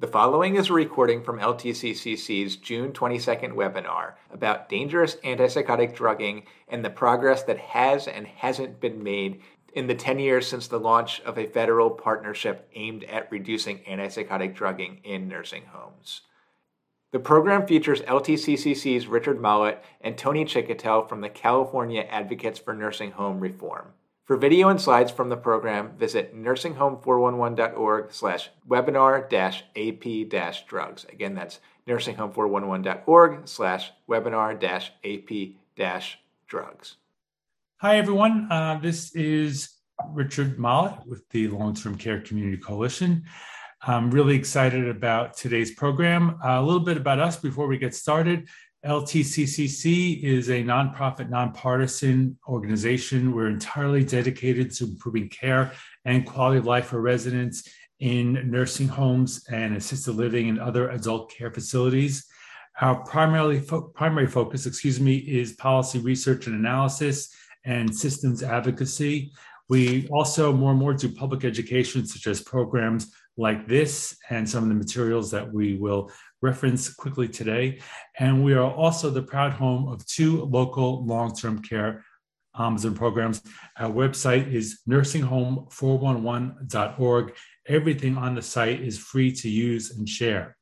The following is a recording from LTCCC's June 22nd webinar about dangerous antipsychotic drugging and the progress that has and hasn't been made in the 10 years since the launch of a federal partnership aimed at reducing antipsychotic drugging in nursing homes. The program features LTCCC's Richard Mollot and Tony Chicotel from the California Advocates for Nursing Home Reform. For video and slides from the program, visit nursinghome411.org slash webinar dash AP dash drugs. Again, that's nursinghome411.org slash webinar dash AP dash drugs. Hi, everyone. Uh, this is Richard Mollot with the Long Term Care Community Coalition. I'm really excited about today's program. Uh, a little bit about us before we get started. LTCCC is a nonprofit, nonpartisan organization. We're entirely dedicated to improving care and quality of life for residents in nursing homes and assisted living and other adult care facilities. Our primarily fo- primary focus, excuse me, is policy research and analysis and systems advocacy. We also more and more do public education, such as programs like this and some of the materials that we will reference quickly today. And we are also the proud home of two local long term care ombudsman programs. Our website is nursinghome411.org. Everything on the site is free to use and share.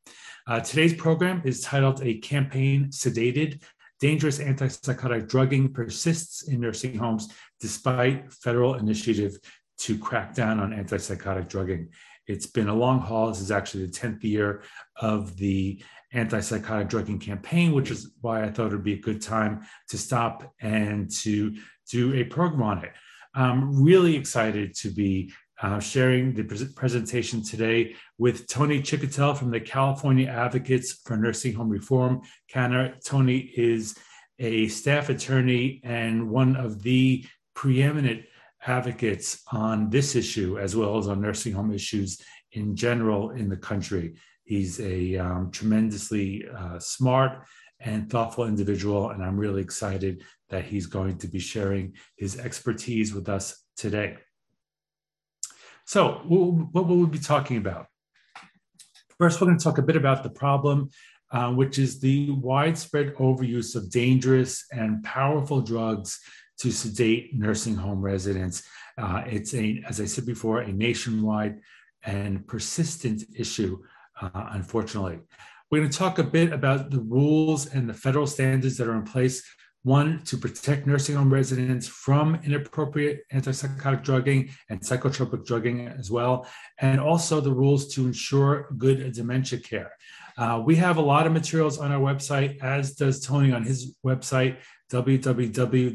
Uh, today's program is titled A Campaign Sedated Dangerous Antipsychotic Drugging Persists in Nursing Homes Despite Federal Initiative to Crack Down on Antipsychotic Drugging. It's been a long haul. This is actually the 10th year of the antipsychotic drugging campaign, which is why I thought it would be a good time to stop and to do a program on it. I'm really excited to be uh, sharing the pre- presentation today with Tony Chicotel from the California Advocates for Nursing Home Reform. Tony is a staff attorney and one of the preeminent advocates on this issue as well as on nursing home issues in general in the country. He's a um, tremendously uh, smart and thoughtful individual, and I'm really excited that he's going to be sharing his expertise with us today. So, what will we be talking about? First, we're going to talk a bit about the problem, uh, which is the widespread overuse of dangerous and powerful drugs to sedate nursing home residents. Uh, it's a, as I said before, a nationwide and persistent issue, uh, unfortunately. We're going to talk a bit about the rules and the federal standards that are in place. One, to protect nursing home residents from inappropriate antipsychotic drugging and psychotropic drugging as well, and also the rules to ensure good dementia care. Uh, we have a lot of materials on our website, as does Tony on his website www.canhr.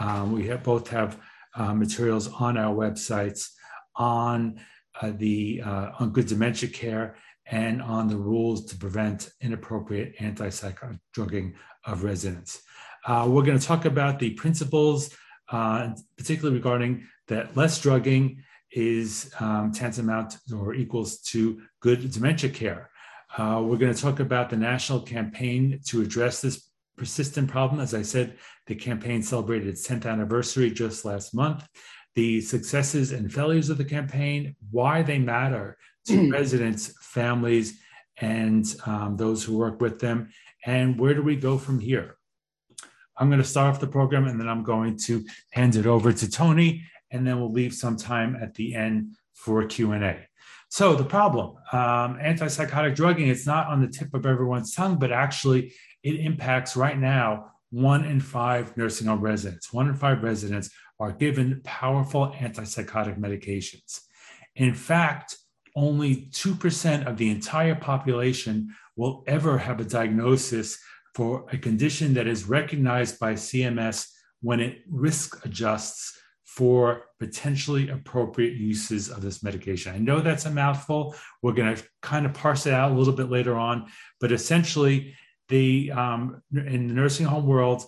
Um, we have, both have uh, materials on our websites on uh, the uh, on good dementia care and on the rules to prevent inappropriate antipsychotic drugging of residents. Uh, we're going to talk about the principles, uh, particularly regarding that less drugging is um, tantamount or equals to good dementia care. Uh, we're going to talk about the national campaign to address this persistent problem. As I said, the campaign celebrated its 10th anniversary just last month. The successes and failures of the campaign, why they matter to residents, families, and um, those who work with them, and where do we go from here? I'm going to start off the program and then I'm going to hand it over to Tony and then we'll leave some time at the end for Q&A. So the problem, um, antipsychotic drugging, it's not on the tip of everyone's tongue, but actually it impacts right now one in five nursing home residents. One in five residents are given powerful antipsychotic medications. In fact, only 2% of the entire population will ever have a diagnosis for a condition that is recognized by CMS when it risk adjusts for potentially appropriate uses of this medication. I know that's a mouthful. We're going to kind of parse it out a little bit later on, but essentially, the um, in the nursing home world,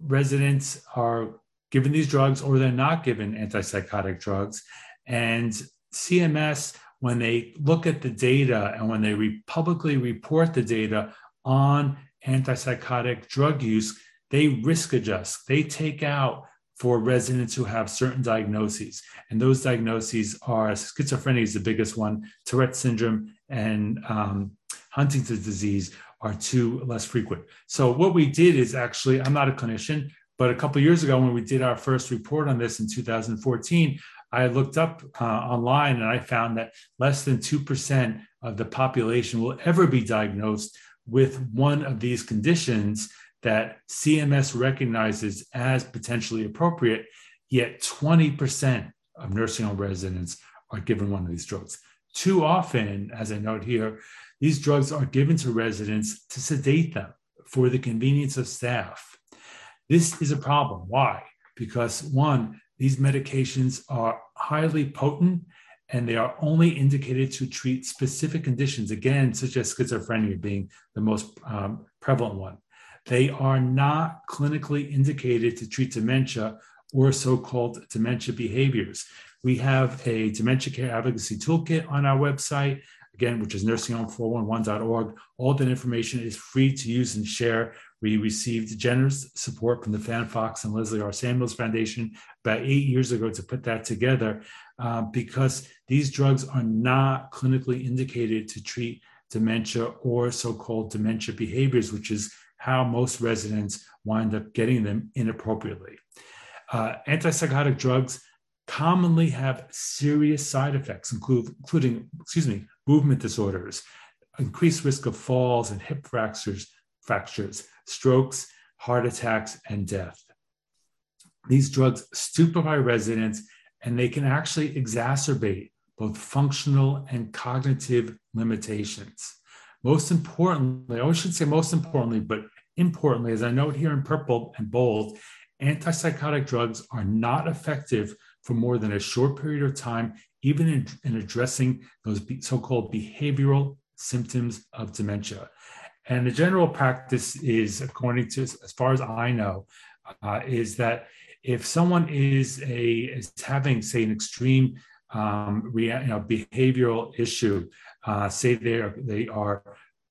residents are given these drugs or they're not given antipsychotic drugs, and CMS when they look at the data and when they re- publicly report the data on antipsychotic drug use, they risk adjust. They take out for residents who have certain diagnoses. And those diagnoses are schizophrenia is the biggest one, Tourette syndrome, and um, Huntington's disease are two less frequent. So what we did is actually, I'm not a clinician, but a couple years ago when we did our first report on this in 2014, I looked up uh, online and I found that less than 2% of the population will ever be diagnosed with one of these conditions that CMS recognizes as potentially appropriate, yet 20% of nursing home residents are given one of these drugs. Too often, as I note here, these drugs are given to residents to sedate them for the convenience of staff. This is a problem. Why? Because one, these medications are highly potent and they are only indicated to treat specific conditions, again, such as schizophrenia being the most um, prevalent one. They are not clinically indicated to treat dementia or so called dementia behaviors. We have a dementia care advocacy toolkit on our website, again, which is nursinghome411.org. All that information is free to use and share. We received generous support from the Fan Fox and Leslie R. Samuels Foundation about eight years ago to put that together uh, because these drugs are not clinically indicated to treat dementia or so called dementia behaviors, which is how most residents wind up getting them inappropriately. Uh, antipsychotic drugs commonly have serious side effects, include, including, excuse me, movement disorders, increased risk of falls and hip fractures, fractures, strokes, heart attacks, and death. These drugs stupefy residents and they can actually exacerbate both functional and cognitive limitations. Most importantly, I should say most importantly, but importantly, as I note here in purple and bold, antipsychotic drugs are not effective for more than a short period of time, even in, in addressing those so called behavioral symptoms of dementia. And the general practice is, according to as far as I know, uh, is that if someone is a is having, say, an extreme um, you know, behavioral issue, uh, say they are they are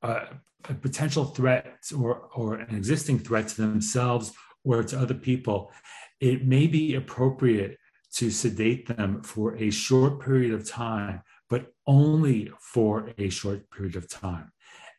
uh, a potential threat or or an existing threat to themselves or to other people, it may be appropriate to sedate them for a short period of time, but only for a short period of time.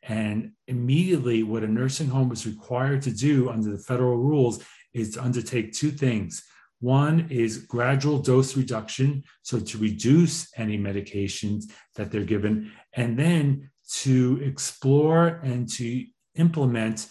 And immediately, what a nursing home is required to do under the federal rules is to undertake two things. One is gradual dose reduction, so to reduce any medications that they're given, and then to explore and to implement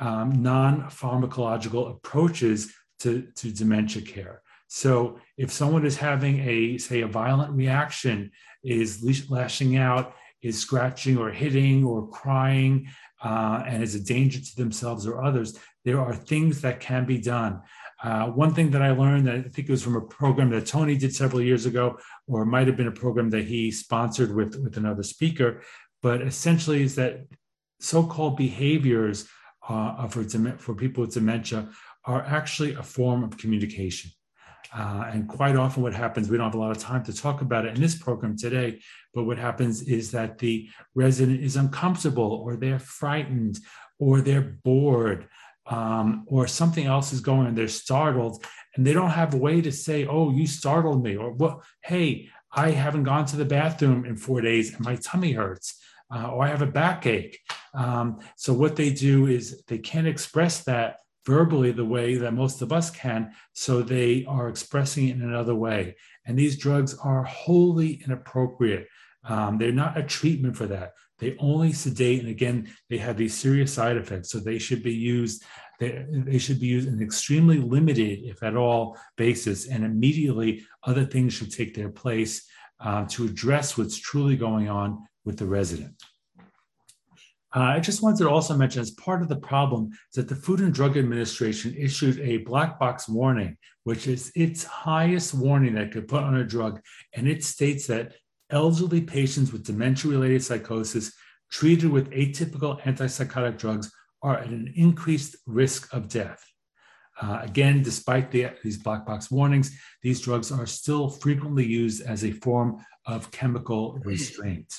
um, non pharmacological approaches to, to dementia care. So, if someone is having a, say, a violent reaction, is lashing out, is scratching or hitting or crying, uh, and is a danger to themselves or others, there are things that can be done. Uh, one thing that I learned, that I think it was from a program that Tony did several years ago, or it might have been a program that he sponsored with, with another speaker, but essentially is that so-called behaviors uh, for, for people with dementia are actually a form of communication. Uh, and quite often, what happens, we don't have a lot of time to talk about it in this program today, but what happens is that the resident is uncomfortable or they're frightened or they're bored um, or something else is going on. They're startled and they don't have a way to say, Oh, you startled me, or what? Hey, I haven't gone to the bathroom in four days and my tummy hurts. Uh, or I have a backache. Um, so, what they do is they can't express that verbally the way that most of us can. So they are expressing it in another way. And these drugs are wholly inappropriate. Um, they're not a treatment for that. They only sedate, and again, they have these serious side effects. So they should be used. They, they should be used in extremely limited, if at all, basis, and immediately other things should take their place uh, to address what's truly going on with the resident. Uh, I just wanted to also mention, as part of the problem, is that the Food and Drug Administration issued a black box warning, which is its highest warning that could put on a drug. And it states that elderly patients with dementia related psychosis treated with atypical antipsychotic drugs are at an increased risk of death. Uh, again, despite the, these black box warnings, these drugs are still frequently used as a form of chemical restraint.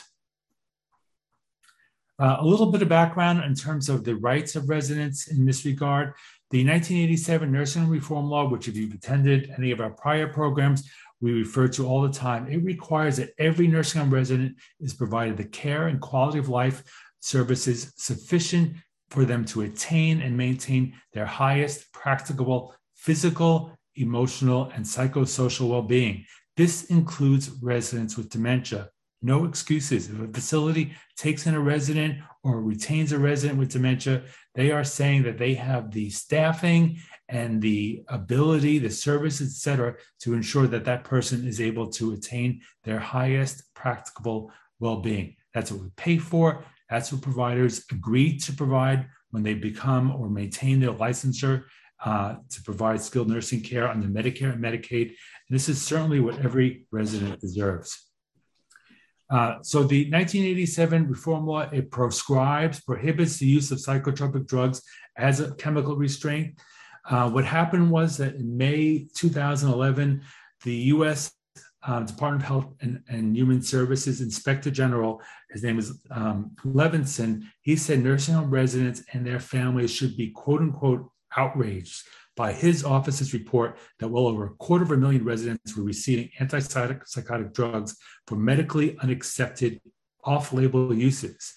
Uh, a little bit of background in terms of the rights of residents in this regard. The 1987 Nursing Reform Law, which, if you've attended any of our prior programs, we refer to all the time, it requires that every nursing home resident is provided the care and quality of life services sufficient for them to attain and maintain their highest practicable physical, emotional, and psychosocial well being. This includes residents with dementia. No excuses. If a facility takes in a resident or retains a resident with dementia, they are saying that they have the staffing and the ability, the service, et cetera, to ensure that that person is able to attain their highest practicable well being. That's what we pay for. That's what providers agree to provide when they become or maintain their licensure uh, to provide skilled nursing care under Medicare and Medicaid. And this is certainly what every resident deserves. Uh, so the 1987 reform law it proscribes prohibits the use of psychotropic drugs as a chemical restraint uh, what happened was that in may 2011 the u.s uh, department of health and, and, human services inspector general his name is um, levinson he said nursing home residents and their families should be quote unquote outraged by his office's report that well over a quarter of a million residents were receiving antipsychotic drugs for medically unaccepted off label uses.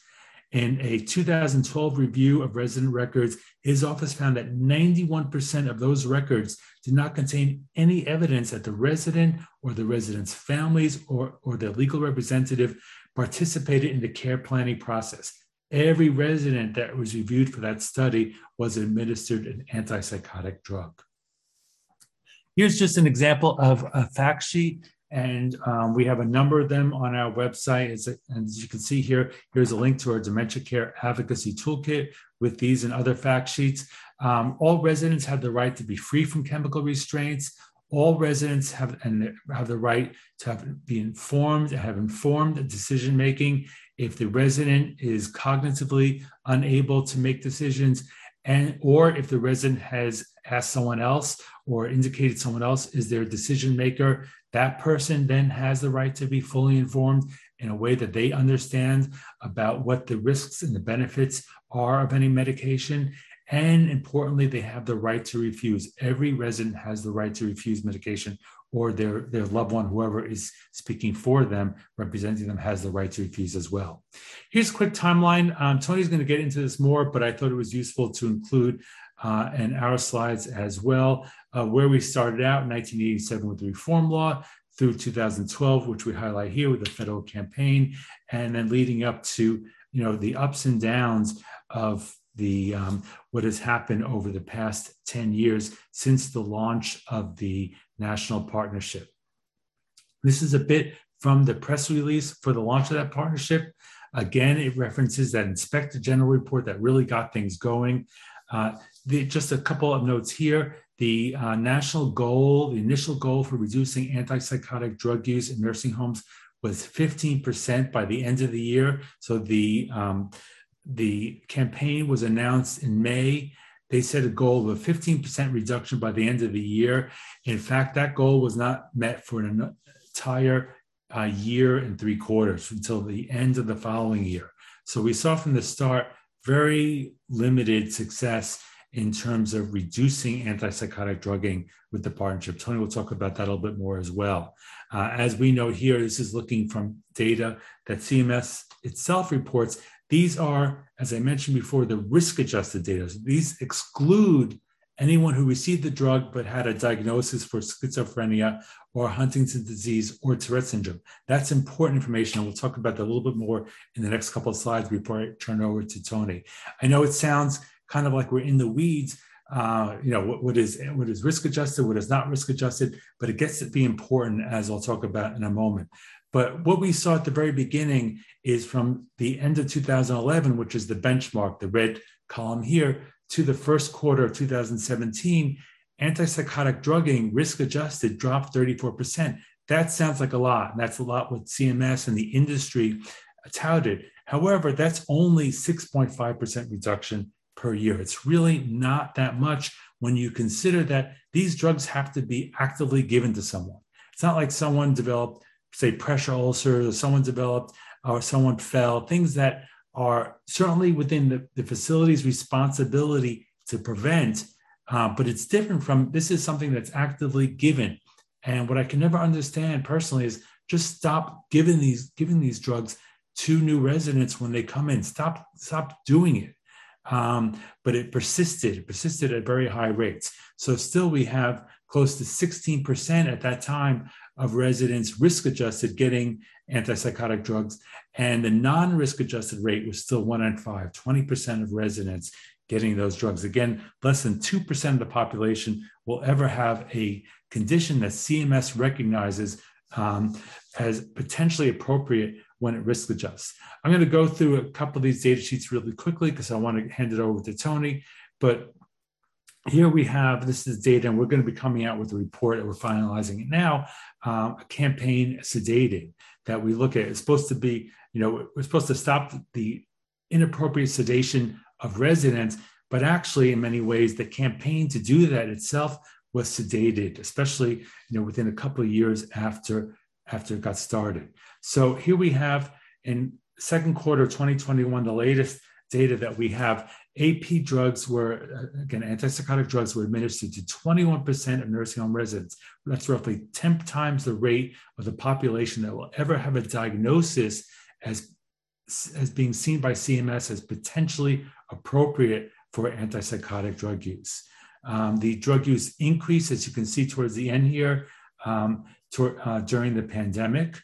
In a 2012 review of resident records, his office found that 91% of those records did not contain any evidence that the resident or the resident's families or, or their legal representative participated in the care planning process. Every resident that was reviewed for that study was administered an antipsychotic drug. Here's just an example of a fact sheet, and um, we have a number of them on our website. As, as you can see here, here's a link to our dementia care advocacy toolkit with these and other fact sheets. Um, all residents have the right to be free from chemical restraints all residents have and have the right to have, be informed have informed decision making if the resident is cognitively unable to make decisions and or if the resident has asked someone else or indicated someone else is their decision maker that person then has the right to be fully informed in a way that they understand about what the risks and the benefits are of any medication and importantly, they have the right to refuse. Every resident has the right to refuse medication, or their, their loved one, whoever is speaking for them, representing them, has the right to refuse as well. Here's a quick timeline. Um, Tony's going to get into this more, but I thought it was useful to include uh, in our slides as well, uh, where we started out in 1987 with the reform law through 2012, which we highlight here with the federal campaign, and then leading up to you know the ups and downs of the um, what has happened over the past 10 years since the launch of the national partnership. This is a bit from the press release for the launch of that partnership. Again, it references that inspector general report that really got things going. Uh, the, just a couple of notes here. The uh, national goal, the initial goal for reducing antipsychotic drug use in nursing homes was 15% by the end of the year. So the um, the campaign was announced in May. They set a goal of a 15% reduction by the end of the year. In fact, that goal was not met for an entire uh, year and three quarters until the end of the following year. So we saw from the start very limited success in terms of reducing antipsychotic drugging with the partnership. Tony will talk about that a little bit more as well. Uh, as we know here, this is looking from data that CMS itself reports these are, as I mentioned before, the risk adjusted data. So these exclude anyone who received the drug but had a diagnosis for schizophrenia or Huntington's disease or Tourette syndrome. That's important information. And we'll talk about that a little bit more in the next couple of slides before I turn over to Tony. I know it sounds kind of like we're in the weeds. Uh, you know what, what is what is risk adjusted, what is not risk adjusted, but it gets to be important as I'll talk about in a moment. But what we saw at the very beginning is from the end of 2011, which is the benchmark, the red column here, to the first quarter of 2017, antipsychotic drugging, risk adjusted, dropped 34%. That sounds like a lot. And that's a lot what CMS and the industry touted. However, that's only 6.5% reduction per year. It's really not that much when you consider that these drugs have to be actively given to someone. It's not like someone developed say pressure ulcers or someone developed or someone fell, things that are certainly within the, the facility's responsibility to prevent uh, but it's different from this is something that's actively given. And what I can never understand personally is just stop giving these giving these drugs to new residents when they come in. Stop stop doing it. Um, but it persisted. It persisted at very high rates. So still, we have close to 16% at that time of residents risk adjusted getting antipsychotic drugs. And the non risk adjusted rate was still one in five, 20% of residents getting those drugs. Again, less than 2% of the population will ever have a condition that CMS recognizes um, as potentially appropriate when it risk adjusts. I'm going to go through a couple of these data sheets really quickly because I want to hand it over to Tony. But here we have this is data, and we're going to be coming out with a report, and we're finalizing it now. Um, a campaign sedating that we look at. It's supposed to be, you know, we're supposed to stop the inappropriate sedation of residents, but actually, in many ways, the campaign to do that itself was sedated, especially you know within a couple of years after after it got started. So here we have in second quarter 2021, the latest data that we have. AP drugs were again antipsychotic drugs were administered to 21% of nursing home residents. That's roughly 10 times the rate of the population that will ever have a diagnosis as as being seen by CMS as potentially appropriate for antipsychotic drug use. Um, the drug use increase, as you can see towards the end here, um, to, uh, during the pandemic.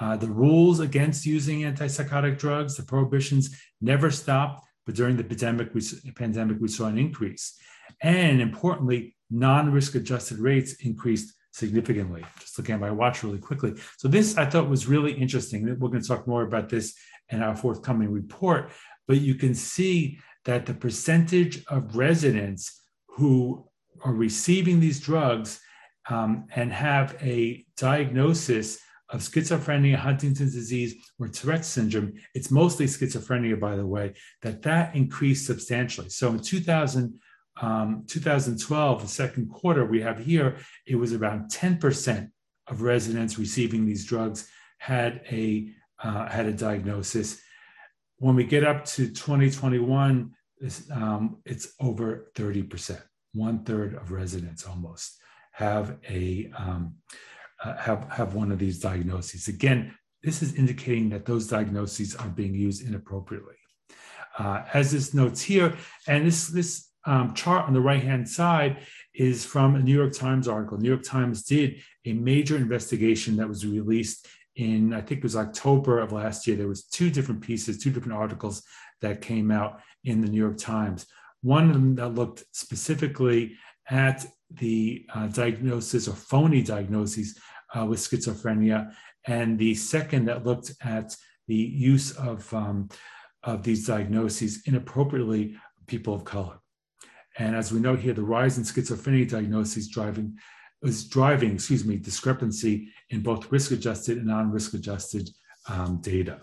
Uh, the rules against using antipsychotic drugs, the prohibitions never stopped, but during the pandemic, we, pandemic, we saw an increase. And importantly, non-risk adjusted rates increased significantly. Just looking at my watch really quickly. So this I thought was really interesting. We're going to talk more about this in our forthcoming report, but you can see that the percentage of residents who are receiving these drugs um, and have a diagnosis of schizophrenia, Huntington's disease, or Tourette syndrome, it's mostly schizophrenia, by the way, that that increased substantially. So in 2000, um, 2012, the second quarter we have here, it was around 10% of residents receiving these drugs had a uh, had a diagnosis. When we get up to 2021, um, it's over 30%. One third of residents almost have a um, uh, have have one of these diagnoses. Again, this is indicating that those diagnoses are being used inappropriately. Uh, as this notes here, and this this um, chart on the right hand side is from a New York Times article. New York Times did a major investigation that was released in I think it was October of last year. There was two different pieces, two different articles that came out in the New York Times. One of them that looked specifically at the uh, diagnosis or phony diagnoses uh, with schizophrenia, and the second that looked at the use of, um, of these diagnoses inappropriately people of color. And as we know here, the rise in schizophrenia diagnoses driving is driving, excuse me, discrepancy in both risk-adjusted and non-risk adjusted um, data.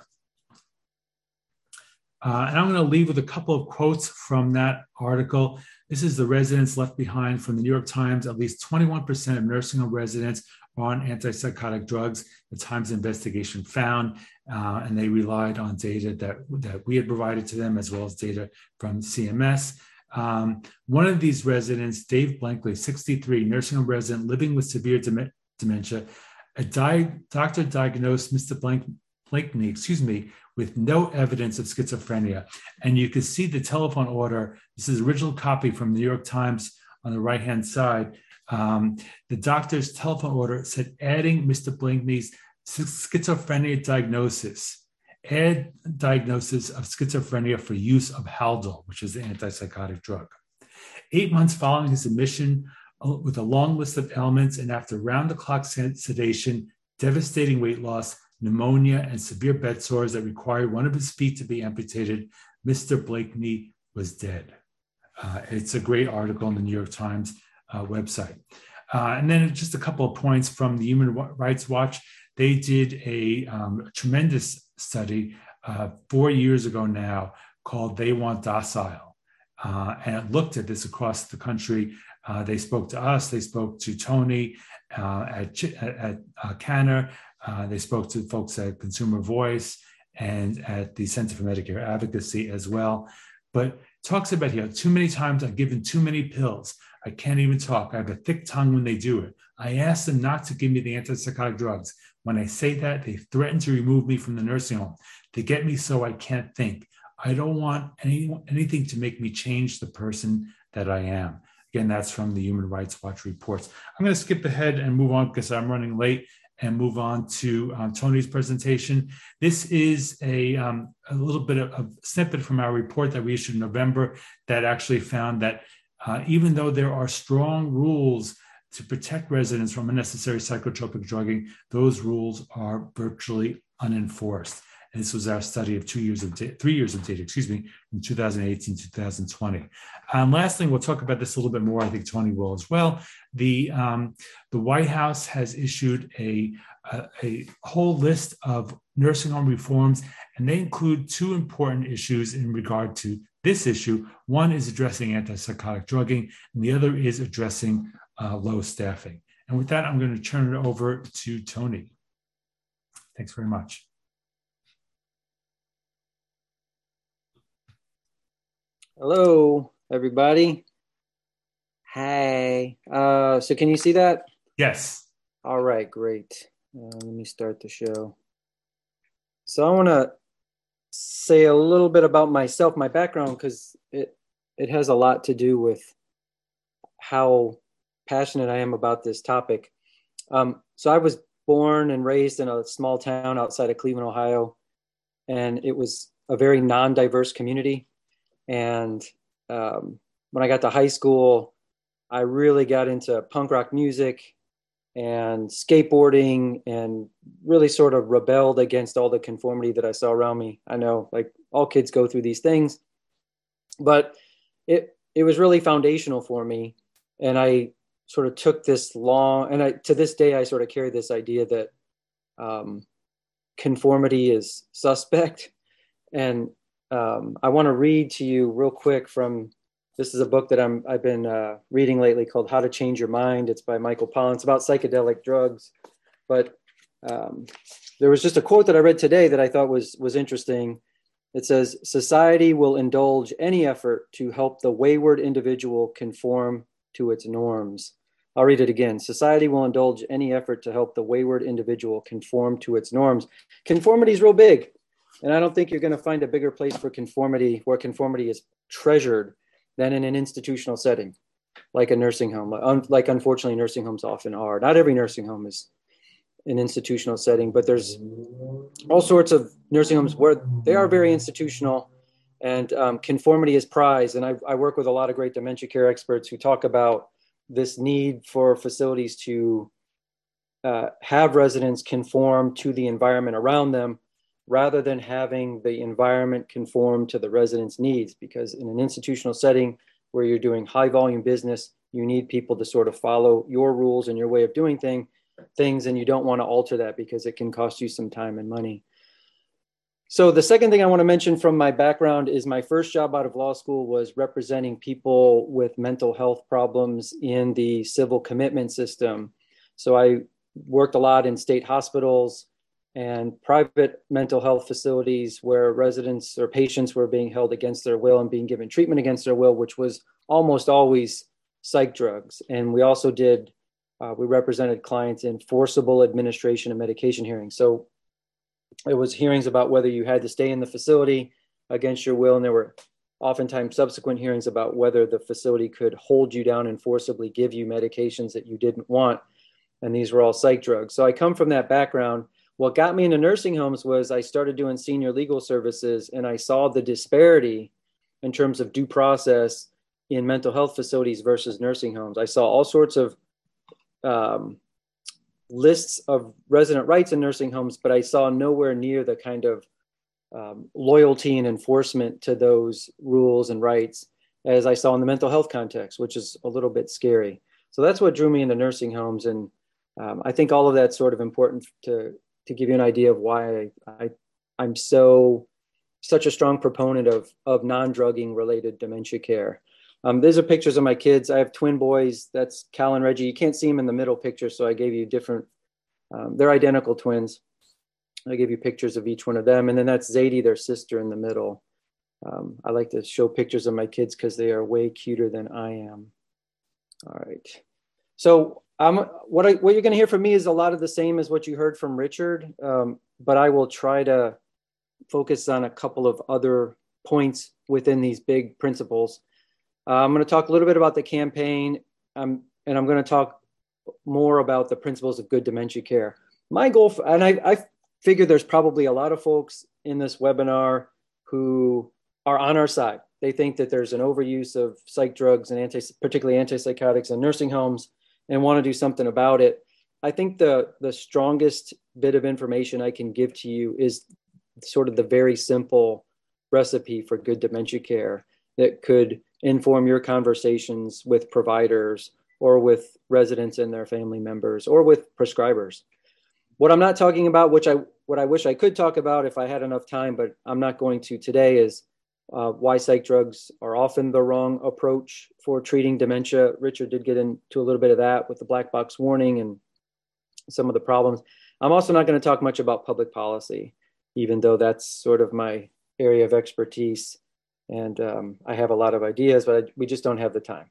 Uh, and I'm going to leave with a couple of quotes from that article. This is the residents left behind from the New York Times. At least 21% of nursing home residents are on antipsychotic drugs. The Times investigation found, uh, and they relied on data that, that we had provided to them, as well as data from CMS. Um, one of these residents, Dave Blankley, 63, nursing home resident living with severe dem- dementia, a di- doctor diagnosed Mr. Blank- Blakeney, excuse me, with no evidence of schizophrenia. And you can see the telephone order. This is original copy from the New York Times on the right hand side. Um, the doctor's telephone order said adding Mr. Blakeney's schizophrenia diagnosis, add diagnosis of schizophrenia for use of Haldol, which is the antipsychotic drug. Eight months following his admission, uh, with a long list of ailments and after round the clock sedation, devastating weight loss, pneumonia, and severe bed sores that required one of his feet to be amputated, Mr. Blakeney was dead. Uh, it's a great article in the New York Times uh, website. Uh, and then just a couple of points from the Human Rights Watch. They did a, um, tremendous study uh, four years ago now called They Want Docile. Uh, and it looked at this across the country. Uh, they spoke to us, they spoke to Tony at, at, at CANHR, uh, they spoke to folks at Consumer Voice and at the Center for Medicare Advocacy as well. But talks about here too many times I've given too many pills. I can't even talk. I have a thick tongue when they do it. I ask them not to give me the antipsychotic drugs. When I say that, they threaten to remove me from the nursing home to get me so I can't think. I don't want any, anything to make me change the person that I am. Again, that's from the Human Rights Watch reports. I'm going to skip ahead and move on because I'm running late and move on to um, Tony's presentation. This is a, um, a little bit of a snippet from our report that we issued in November that actually found that uh, even though there are strong rules to protect residents from unnecessary psychotropic drugging, those rules are virtually unenforced. And this was our study of two years of data, three years of data, excuse me, from 2018 to 2020. And last thing, we'll talk about this a little bit more. I think Tony will as well. The um, the White House has issued a, a, a whole list of nursing home reforms, and they include two important issues in regard to this issue. One is addressing antipsychotic drugging, and the other is addressing uh, low staffing. And with that, I'm going to turn it over to Tony. Thanks very much. Hello, everybody. Hi. Uh, so can you see that? Yes. All right, great. Uh, let me start the show. So I want to say a little bit about myself, my background, because it it has a lot to do with how passionate I am about this topic. Um, so I was born and raised in a small town outside of Cleveland, Ohio, and it was a very non-diverse community and um, when I got to high school, I really got into punk rock music and skateboarding and really sort of rebelled against all the conformity that I saw around me. I know like all kids go through these things, but it it was really foundational for me and I sort of took this long and I to this day I sort of carry this idea that um, conformity is suspect and um, I want to read to you real quick from this is a book that I'm I've been uh, reading lately called How to Change Your Mind. It's by Michael Pollan. It's about psychedelic drugs, but um, there was just a quote that I read today that I thought was was interesting. It says, "Society will indulge any effort to help the wayward individual conform to its norms." I'll read it again. Society will indulge any effort to help the wayward individual conform to its norms. Conformity is real big. And I don't think you're going to find a bigger place for conformity where conformity is treasured than in an institutional setting, like a nursing home, like unfortunately nursing homes often are. Not every nursing home is an institutional setting, but there's all sorts of nursing homes where they are very institutional and um, conformity is prized. And I, I work with a lot of great dementia care experts who talk about this need for facilities to uh, have residents conform to the environment around them rather than having the environment conform to the residents' needs. Because in an institutional setting where you're doing high volume business, you need people to sort of follow your rules and your way of doing thing, things, and you don't want to alter that because it can cost you some time and money. So the second thing I want to mention from my background is my first job out of law school was representing people with mental health problems in the civil commitment system. So I worked a lot in state hospitals, and private mental health facilities where residents or patients were being held against their will and being given treatment against their will, which was almost always psych drugs. And we also did, uh, we represented clients in forcible administration and medication hearings. So it was hearings about whether you had to stay in the facility against your will, and there were oftentimes subsequent hearings about whether the facility could hold you down and forcibly give you medications that you didn't want. And these were all psych drugs. So I come from that background what got me into nursing homes was I started doing senior legal services and I saw the disparity in terms of due process in mental health facilities versus nursing homes. I saw all sorts of um, lists of resident rights in nursing homes, but I saw nowhere near the kind of um, loyalty and enforcement to those rules and rights as I saw in the mental health context, which is a little bit scary. So that's what drew me into nursing homes. And um, I think all of that's sort of important to to give you an idea of why I, I am so such a strong proponent of of non-drugging related dementia care. Um, these are pictures of my kids. I have twin boys. That's Cal and Reggie. You can't see them in the middle picture, so I gave you different. Um, they're identical twins. I gave you pictures of each one of them, and then that's Zadie, their sister, in the middle. Um, I like to show pictures of my kids because they are way cuter than I am. All right. So um, what I, what you're going to hear from me is a lot of the same as what you heard from Richard, um, but I will try to focus on a couple of other points within these big principles. Uh, I'm going to talk a little bit about the campaign, um, and I'm going to talk more about the principles of good dementia care. My goal, for, and I, I figure there's probably a lot of folks in this webinar who are on our side. They think that there's an overuse of psych drugs and anti, particularly antipsychotics in nursing homes, and want to do something about it. I think the the strongest bit of information I can give to you is sort of the very simple recipe for good dementia care that could inform your conversations with providers or with residents and their family members or with prescribers. What I'm not talking about, which I what I wish I could talk about if I had enough time, but I'm not going to today, is uh, why psych drugs are often the wrong approach for treating dementia. Richard did get into a little bit of that with the black box warning and some of the problems. I'm also not going to talk much about public policy, even though that's sort of my area of expertise. And um, I have a lot of ideas, but I, we just don't have the time.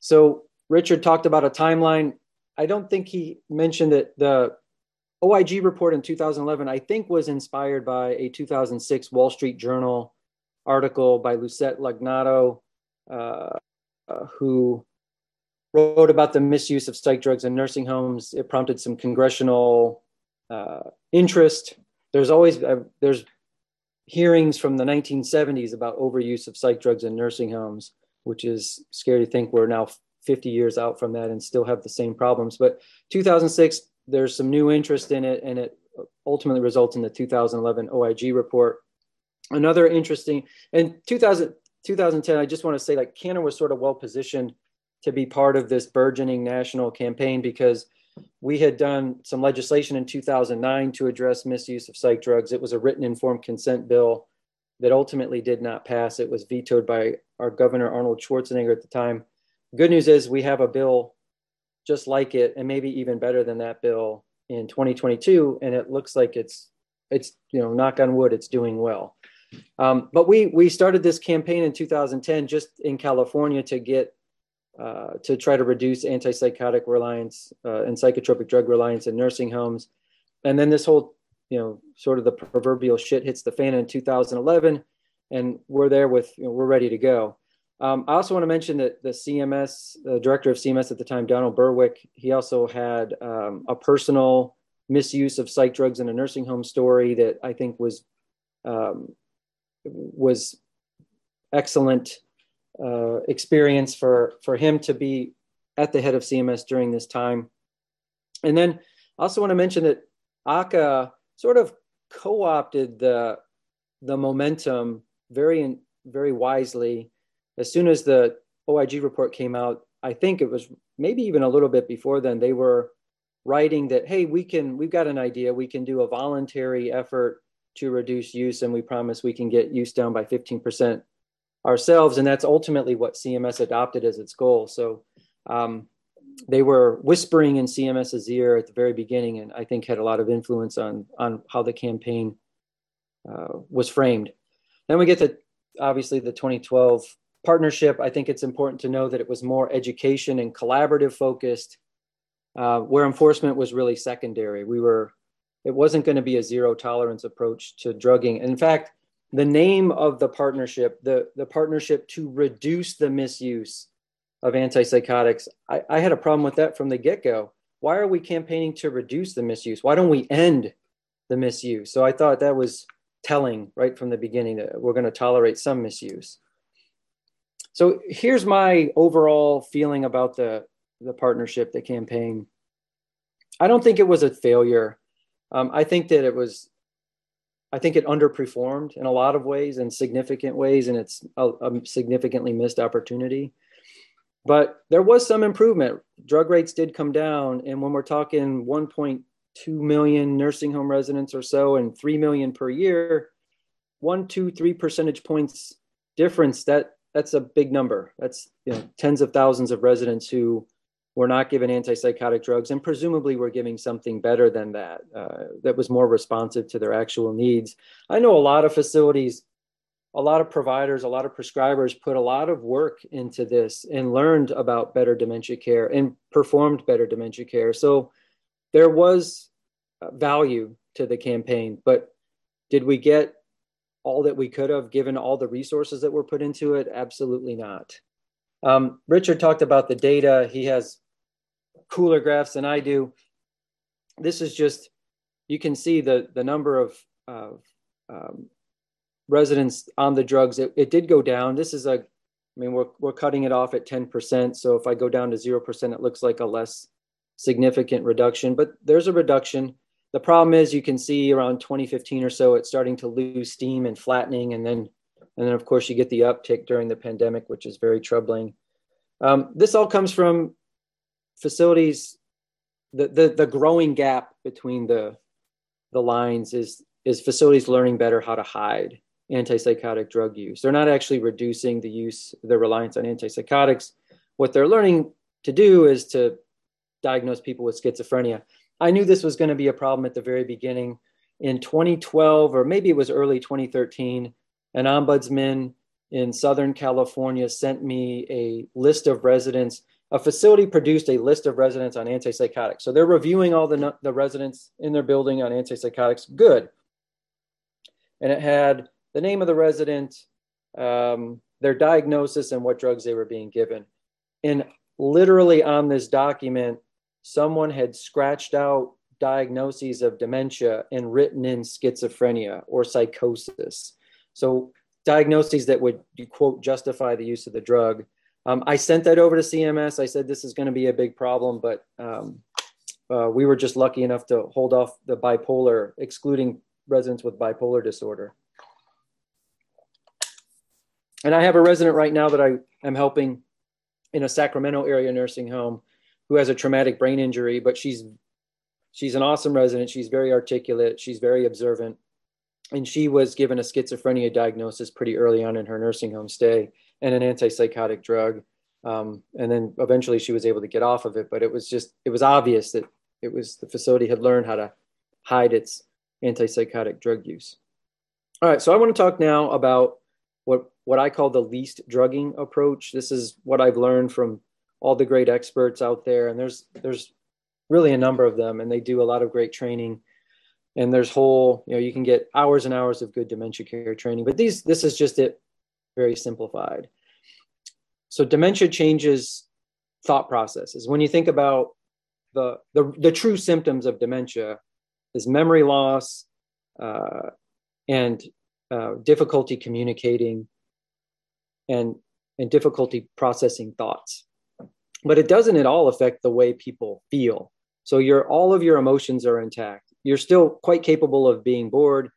So Richard talked about a timeline. I don't think he mentioned that the OIG report in 2011, I think, was inspired by a 2006 Wall Street Journal article by Lucette Lagnado, uh, uh, who wrote about the misuse of psych drugs in nursing homes. It prompted some congressional uh, interest. There's always uh, there's hearings from the 1970s about overuse of psych drugs in nursing homes, which is scary to think we're now 50 years out from that and still have the same problems. But 2006, there's some new interest in it, and it ultimately results in the 2011 OIG report. Another interesting, and 2000, 2010, I just want to say like CANHR was sort of well positioned to be part of this burgeoning national campaign because we had done some legislation in 2009 to address misuse of psych drugs. It was a written informed consent bill that ultimately did not pass. It was vetoed by our governor, Arnold Schwarzenegger, at the time. Good news is we have a bill just like it, and maybe even better than that bill in 2022, and it looks like it's it's you know knock on wood, it's doing well. Um, but we we started this campaign in 2010 just in California to get uh, to try to reduce antipsychotic reliance uh, and psychotropic drug reliance in nursing homes. And then this whole, you know, sort of the proverbial shit hits the fan in 2011, and we're there with, you know, we're ready to go. Um, I also want to mention that the CMS, the director of CMS at the time, Donald Berwick, he also had um, a personal misuse of psych drugs in a nursing home story that I think was um, was excellent uh, experience for for him to be at the head of CMS during this time. And then I also want to mention that ACA sort of co-opted the the momentum very very wisely. As soon as the OIG report came out, I think it was maybe even a little bit before then. They were writing that hey, we can we've got an idea. We can do a voluntary effort to reduce use, and we promise we can get use down by 15% ourselves, and that's ultimately what CMS adopted as its goal. So um, they were whispering in CMS's ear at the very beginning, and I think had a lot of influence on on how the campaign uh, was framed. Then we get to obviously the 2012 partnership. I think it's important to know that it was more education and collaborative focused, uh, where enforcement was really secondary. We were it wasn't going to be a zero tolerance approach to drugging. In fact, the name of the partnership, the, the partnership to reduce the misuse of antipsychotics, I, I had a problem with that from the get go. Why are we campaigning to reduce the misuse? Why don't we end the misuse? So I thought that was telling right from the beginning that we're going to tolerate some misuse. So here's my overall feeling about the, the partnership, the campaign. I don't think it was a failure. Um, I think that it was I think it underperformed in a lot of ways in significant ways, and it's a, a, significantly missed opportunity. But there was some improvement. Drug rates did come down, and when we're talking 1.2 million nursing home residents or so, and 3 million per year, one, two, three percentage points difference. That that's a big number. That's you know tens of thousands of residents who we're not given antipsychotic drugs, and presumably we're giving something better than that, uh, that was more responsive to their actual needs. I know a lot of facilities a lot of providers, a lot of prescribers put a lot of work into this and learned about better dementia care and performed better dementia care. So there was value to the campaign, but did we get all that we could have given all the resources that were put into it? Absolutely not. Um, Richard talked about the data. He has cooler graphs than I do. This is just, you can see the, the number of, of um, residents on the drugs. It, it did go down. This is a, I mean, we're, we're cutting it off at 10%. So if I go down to 0%, it looks like a less significant reduction, but there's a reduction. The problem is you can see around 2015 or so, it's starting to lose steam and flattening. And then, and then of course you get the uptick during the pandemic, which is very troubling. Um, this all comes from facilities, the, the, the growing gap between the, the lines is, is facilities learning better how to hide antipsychotic drug use. They're not actually reducing the use, the reliance on antipsychotics. What they're learning to do is to diagnose people with schizophrenia. I knew this was going to be a problem at the very beginning. In 2012, or maybe it was early 2013, an ombudsman in Southern California sent me a list of residents. A facility produced a list of residents on antipsychotics. So they're reviewing all the, the residents in their building on antipsychotics. Good. And it had the name of the resident, um, their diagnosis, and what drugs they were being given. And literally on this document, someone had scratched out diagnoses of dementia and written in schizophrenia or psychosis. So diagnoses that would quote justify the use of the drug. Um, I sent that over to CMS. I said this is going to be a big problem, but um, uh, we were just lucky enough to hold off the bipolar, excluding residents with bipolar disorder. And I have a resident right now that I am helping in a Sacramento area nursing home who has a traumatic brain injury, but she's she's an awesome resident. She's very articulate. She's very observant, and she was given a schizophrenia diagnosis pretty early on in her nursing home stay and an antipsychotic drug. Um, and then eventually she was able to get off of it, but it was just it was obvious that it was the facility had learned how to hide its antipsychotic drug use. All right, so I want to talk now about what what I call the least drugging approach. This is what I've learned from all the great experts out there, and there's there's really a number of them, and they do a lot of great training. And there's whole, you know, you can get hours and hours of good dementia care training, but these this is just it, very simplified. So dementia changes thought processes. When you think about the the, the true symptoms of dementia, is memory loss uh, and uh, difficulty communicating and and difficulty processing thoughts but it doesn't at all affect the way people feel. So your all of your emotions are intact. You're still quite capable of being bored.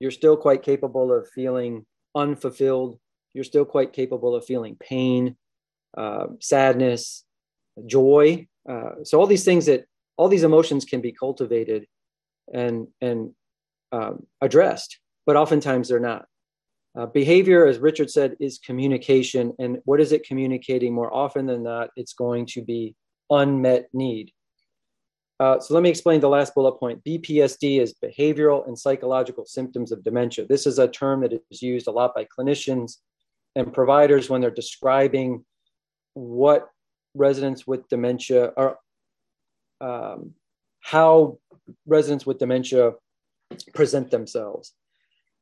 You're still quite capable of feeling unfulfilled. You're still quite capable of feeling pain, uh, sadness, joy. Uh, so all these things that all these emotions can be cultivated and and um, addressed, but oftentimes they're not. Uh, behavior, as Richard said, is communication. And what is it communicating more often than not? It's going to be unmet need. Uh, so let me explain the last bullet point. BPSD is behavioral and psychological symptoms of dementia. This is a term that is used a lot by clinicians and providers when they're describing what residents with dementia are, um, how residents with dementia present themselves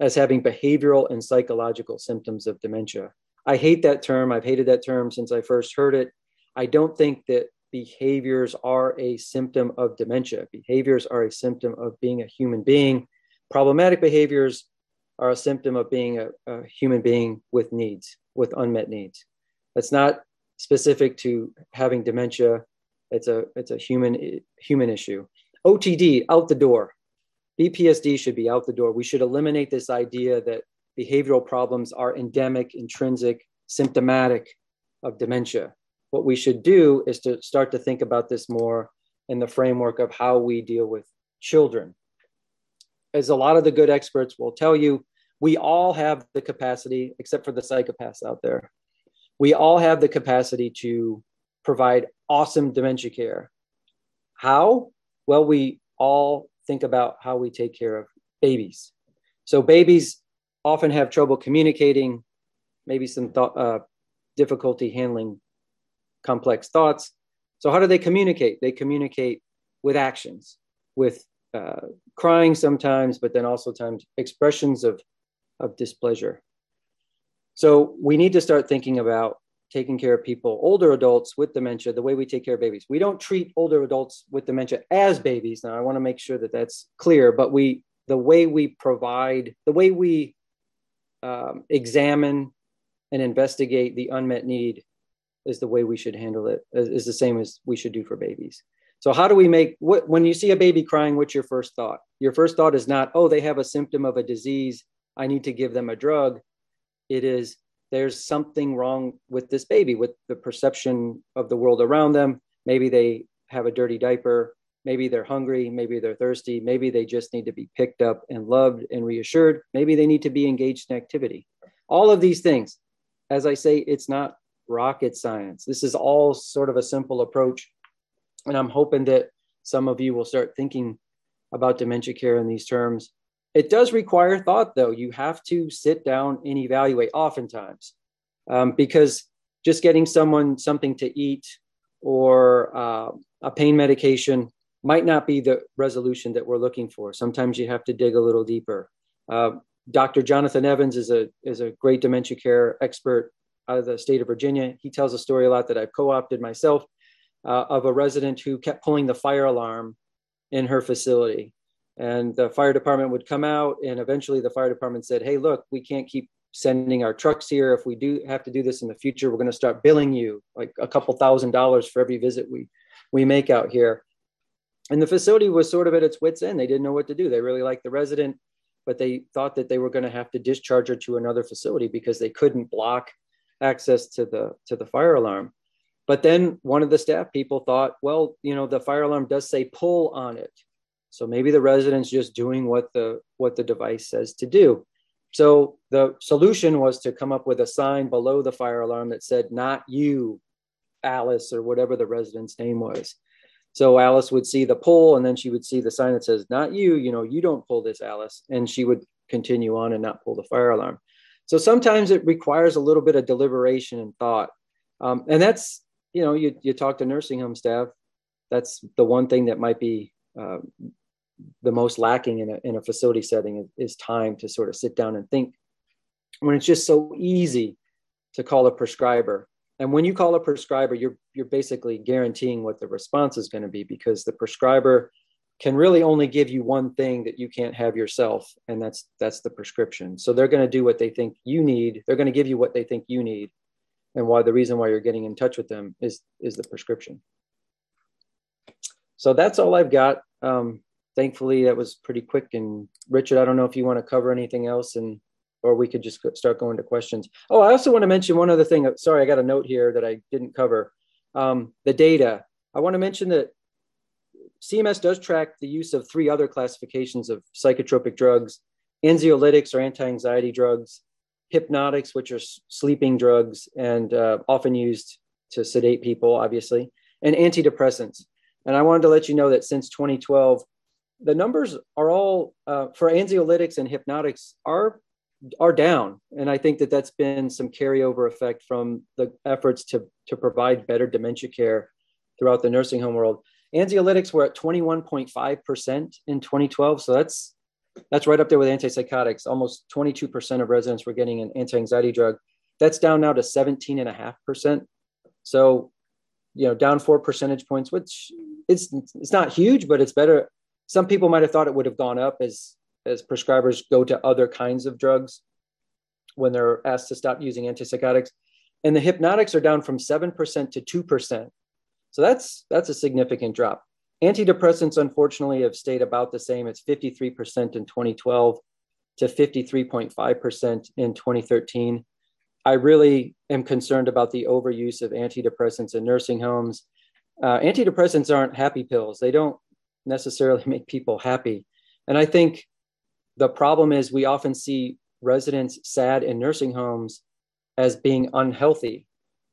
as having behavioral and psychological symptoms of dementia. I hate that term. I've hated that term since I first heard it. I don't think that behaviors are a symptom of dementia. Behaviors are a symptom of being a human being. Problematic behaviors are a symptom of being a, a human being with needs, with unmet needs. That's not specific to having dementia. It's a it's a human human issue. OTD out the door. BPSD should be out the door. We should eliminate this idea that behavioral problems are endemic, intrinsic, symptomatic of dementia. What we should do is to start to think about this more in the framework of how we deal with children. As a lot of the good experts will tell you, we all have the capacity, except for the psychopaths out there, we all have the capacity to provide awesome dementia care. How? Well, we all think about how we take care of babies. So, babies often have trouble communicating, maybe some thought, uh, difficulty handling complex thoughts. So, how do they communicate? They communicate with actions, with uh, crying sometimes, but then also times expressions of, of displeasure. So, we need to start thinking about taking care of people, older adults with dementia, the way we take care of babies. We don't treat older adults with dementia as babies. Now, I want to make sure that that's clear, but we, the way we provide, the way we um, examine and investigate the unmet need is the way we should handle it, is the same as we should do for babies. So, how do we make what, when you see a baby crying, what's your first thought? Your first thought is not, oh, they have a symptom of a disease. I need to give them a drug. It is, there's something wrong with this baby, with the perception of the world around them. Maybe they have a dirty diaper. Maybe they're hungry. Maybe they're thirsty. Maybe they just need to be picked up and loved and reassured. Maybe they need to be engaged in activity. All of these things, as I say, it's not rocket science. This is all sort of a simple approach. And I'm hoping that some of you will start thinking about dementia care in these terms it does require thought, though. You have to sit down and evaluate oftentimes um, because just getting someone something to eat or uh, a pain medication might not be the resolution that we're looking for. Sometimes you have to dig a little deeper. Uh, Dr. Jonathan Evans is a is a great dementia care expert out of the state of Virginia. He tells a story a lot that I've co-opted myself uh, of a resident who kept pulling the fire alarm in her facility and the fire department would come out and eventually the fire department said hey look we can't keep sending our trucks here. If we do have to do this in the future we're going to start billing you like a couple thousand dollars for every visit we we make out here. And the facility was sort of at its wits end. They didn't know what to do. They really liked the resident but they thought that they were going to have to discharge her to another facility because they couldn't block access to the to the fire alarm. But then one of the staff people thought well you know the fire alarm does say pull on it so maybe the resident's just doing what the what the device says to do. So the solution was to come up with a sign below the fire alarm that said "Not you, Alice" or whatever the resident's name was. So Alice would see the pull, and then she would see the sign that says "Not you." You know, you don't pull this, Alice, and she would continue on and not pull the fire alarm. So sometimes it requires a little bit of deliberation and thought, um, and that's you know, you you talk to nursing home staff. That's the one thing that might be uh, the most lacking in a, in a facility setting is, time to sort of sit down and think when it's just so easy to call a prescriber. And when you call a prescriber you're you're basically guaranteeing what the response is going to be because the prescriber can really only give you one thing that you can't have yourself and that's that's the prescription. So they're going to do what they think you need they're going to give you what they think you need and why the reason why you're getting in touch with them is is the prescription. So that's all i've got. Um, thankfully that was pretty quick. And Richard, I don't know if you want to cover anything else and or we could just start going to questions. Oh, I also want to mention one other thing. Sorry, I got a note here that I didn't cover. Um, the data. I want to mention that CMS does track the use of three other classifications of psychotropic drugs anxiolytics or anti anxiety drugs, hypnotics, which are sleeping drugs and uh, often used to sedate people, obviously, and antidepressants. And I wanted to let you know that since 2012, the numbers are all uh, for anxiolytics and hypnotics are are down. And i think that that's been some carryover effect from the efforts to to provide better dementia care throughout the nursing home world. Anxiolytics were at 21.5% in 2012 so that's that's right up there with antipsychotics. Almost 22% of residents were getting an anti-anxiety drug. That's down now to 17.5% so you know down four percentage points which it's it's not huge but it's better some people might have thought it would have gone up as as prescribers go to other kinds of drugs when they're asked to stop using antipsychotics. And the hypnotics are down from 7% to 2% so that's that's a significant drop. Antidepressants unfortunately have stayed about the same. It's 53% in 2012 to 53.5% in 2013 i really am concerned about the overuse of antidepressants in nursing homes. Uh, antidepressants aren't happy pills. They don't necessarily make people happy. And I think the problem is we often see residents sad in nursing homes as being unhealthy.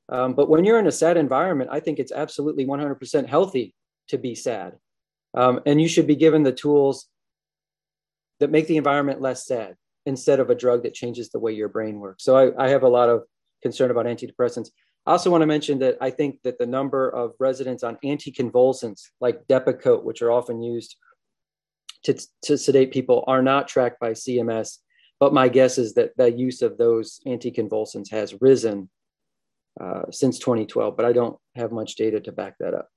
Um, but when you're in a sad environment, I think it's absolutely 100% healthy to be sad. Um, and you should be given the tools that make the environment less sad. instead of a drug that changes the way your brain works. So I, I have a lot of concern about antidepressants. I also want to mention that I think that the number of residents on anticonvulsants like Depakote, which are often used to, to sedate people, are not tracked by CMS. But my guess is that the use of those anticonvulsants has risen uh, since 2012, but I don't have much data to back that up.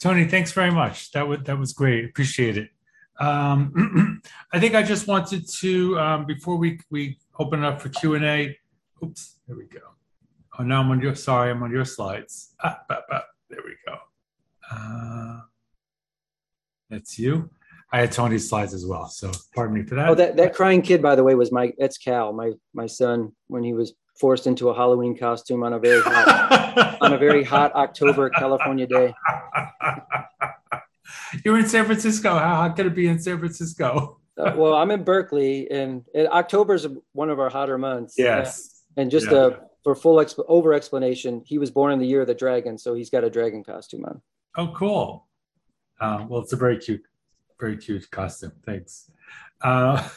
Tony, thanks very much. That that was great. Appreciate it. Um, I think I just wanted to um, before we we open it up for Q and A. Oops, there we go. Oh, now I'm on your. Sorry, I'm on your slides. Ah, bah, bah, there we go. Uh, that's you. I had Tony's slides as well, so pardon me for that. Oh, that, that crying kid, by the way, was my that's Cal, my my son, when he was forced into a Halloween costume on a very hot on a very hot October California day. You're in San Francisco. How hot could it be in San Francisco? uh, well, I'm in Berkeley, and, and October is one of our hotter months. Yes. Uh, and just yeah. uh, for full exp- over explanation, he was born in the year of the dragon, so he's got a dragon costume on. Oh, cool. Uh, well, it's a very cute, very cute costume. Thanks. Uh,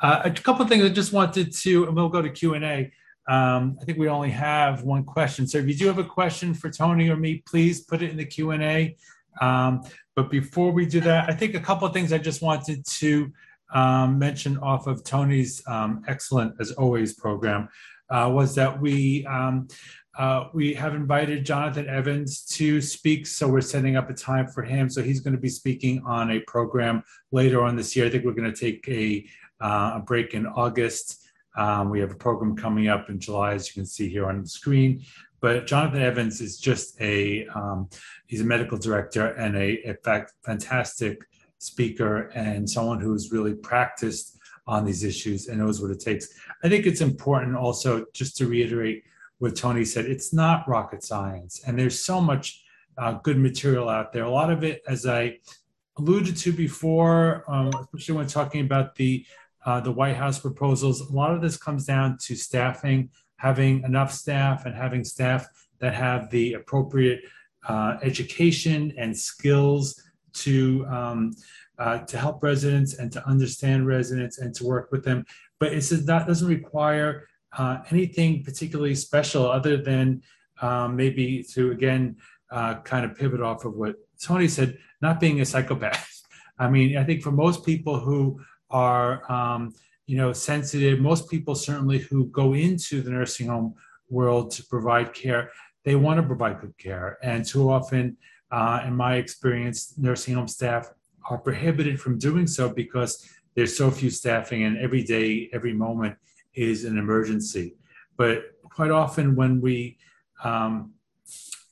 uh, a couple of things I just wanted to, and we'll go to Q and A. Um, I think we only have one question. So if you do have a question for Tony or me, please put it in the Q and A. Um, but before we do that, I think a couple of things I just wanted to um, mention off of Tony's um, excellent, as always, program uh, was that we um, uh, we have invited Jonathan Evans to speak. So we're setting up a time for him. So he's going to be speaking on a program later on this year. I think we're going to take a, uh, a break in August. Um, we have a program coming up in July, as you can see here on the screen. But Jonathan Evans is just a um, he's a medical director and a, a fact, fantastic speaker and someone who's really practiced on these issues and knows what it takes. I think it's important also just to reiterate what Tony said. It's not rocket science, and there's so much uh, good material out there. A lot of it, as I alluded to before, um, especially when talking about the uh, the White House proposals. A lot of this comes down to staffing, having enough staff, and having staff that have the appropriate uh, education and skills to um, uh, to help residents and to understand residents and to work with them. But it's that doesn't require uh, anything particularly special other than um, maybe to again uh, kind of pivot off of what Tony said, not being a psychopath. I mean, I think for most people who are um, you know sensitive. Most people certainly who go into the nursing home world to provide care they want to provide good care. And too often uh, in my experience nursing home staff are prohibited from doing so because there's so few staffing and every day every moment is an emergency. But quite often when we um,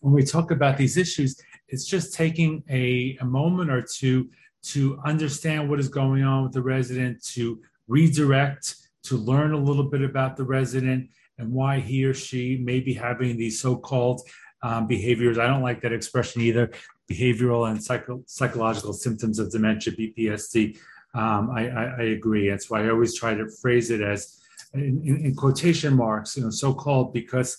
when we talk about these issues it's just taking a, a moment or two to understand what is going on with the resident, to redirect, to learn a little bit about the resident and why he or she may be having these so-called um, behaviors. I don't like that expression either. Behavioral and psycho- psychological symptoms of dementia, BPSD. Um, I, I, I, agree. That's why I always try to phrase it as in, in, in quotation marks, you know, so-called because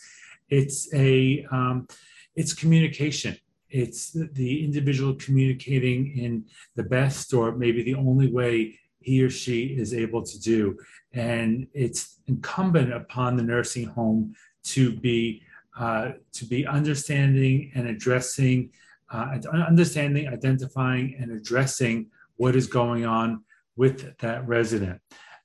it's a um, it's communication it's the individual communicating in the best or maybe the only way he or she is able to do. And it's incumbent upon the nursing home to be uh, to be understanding and addressing, uh, understanding, identifying, and addressing what is going on with that resident.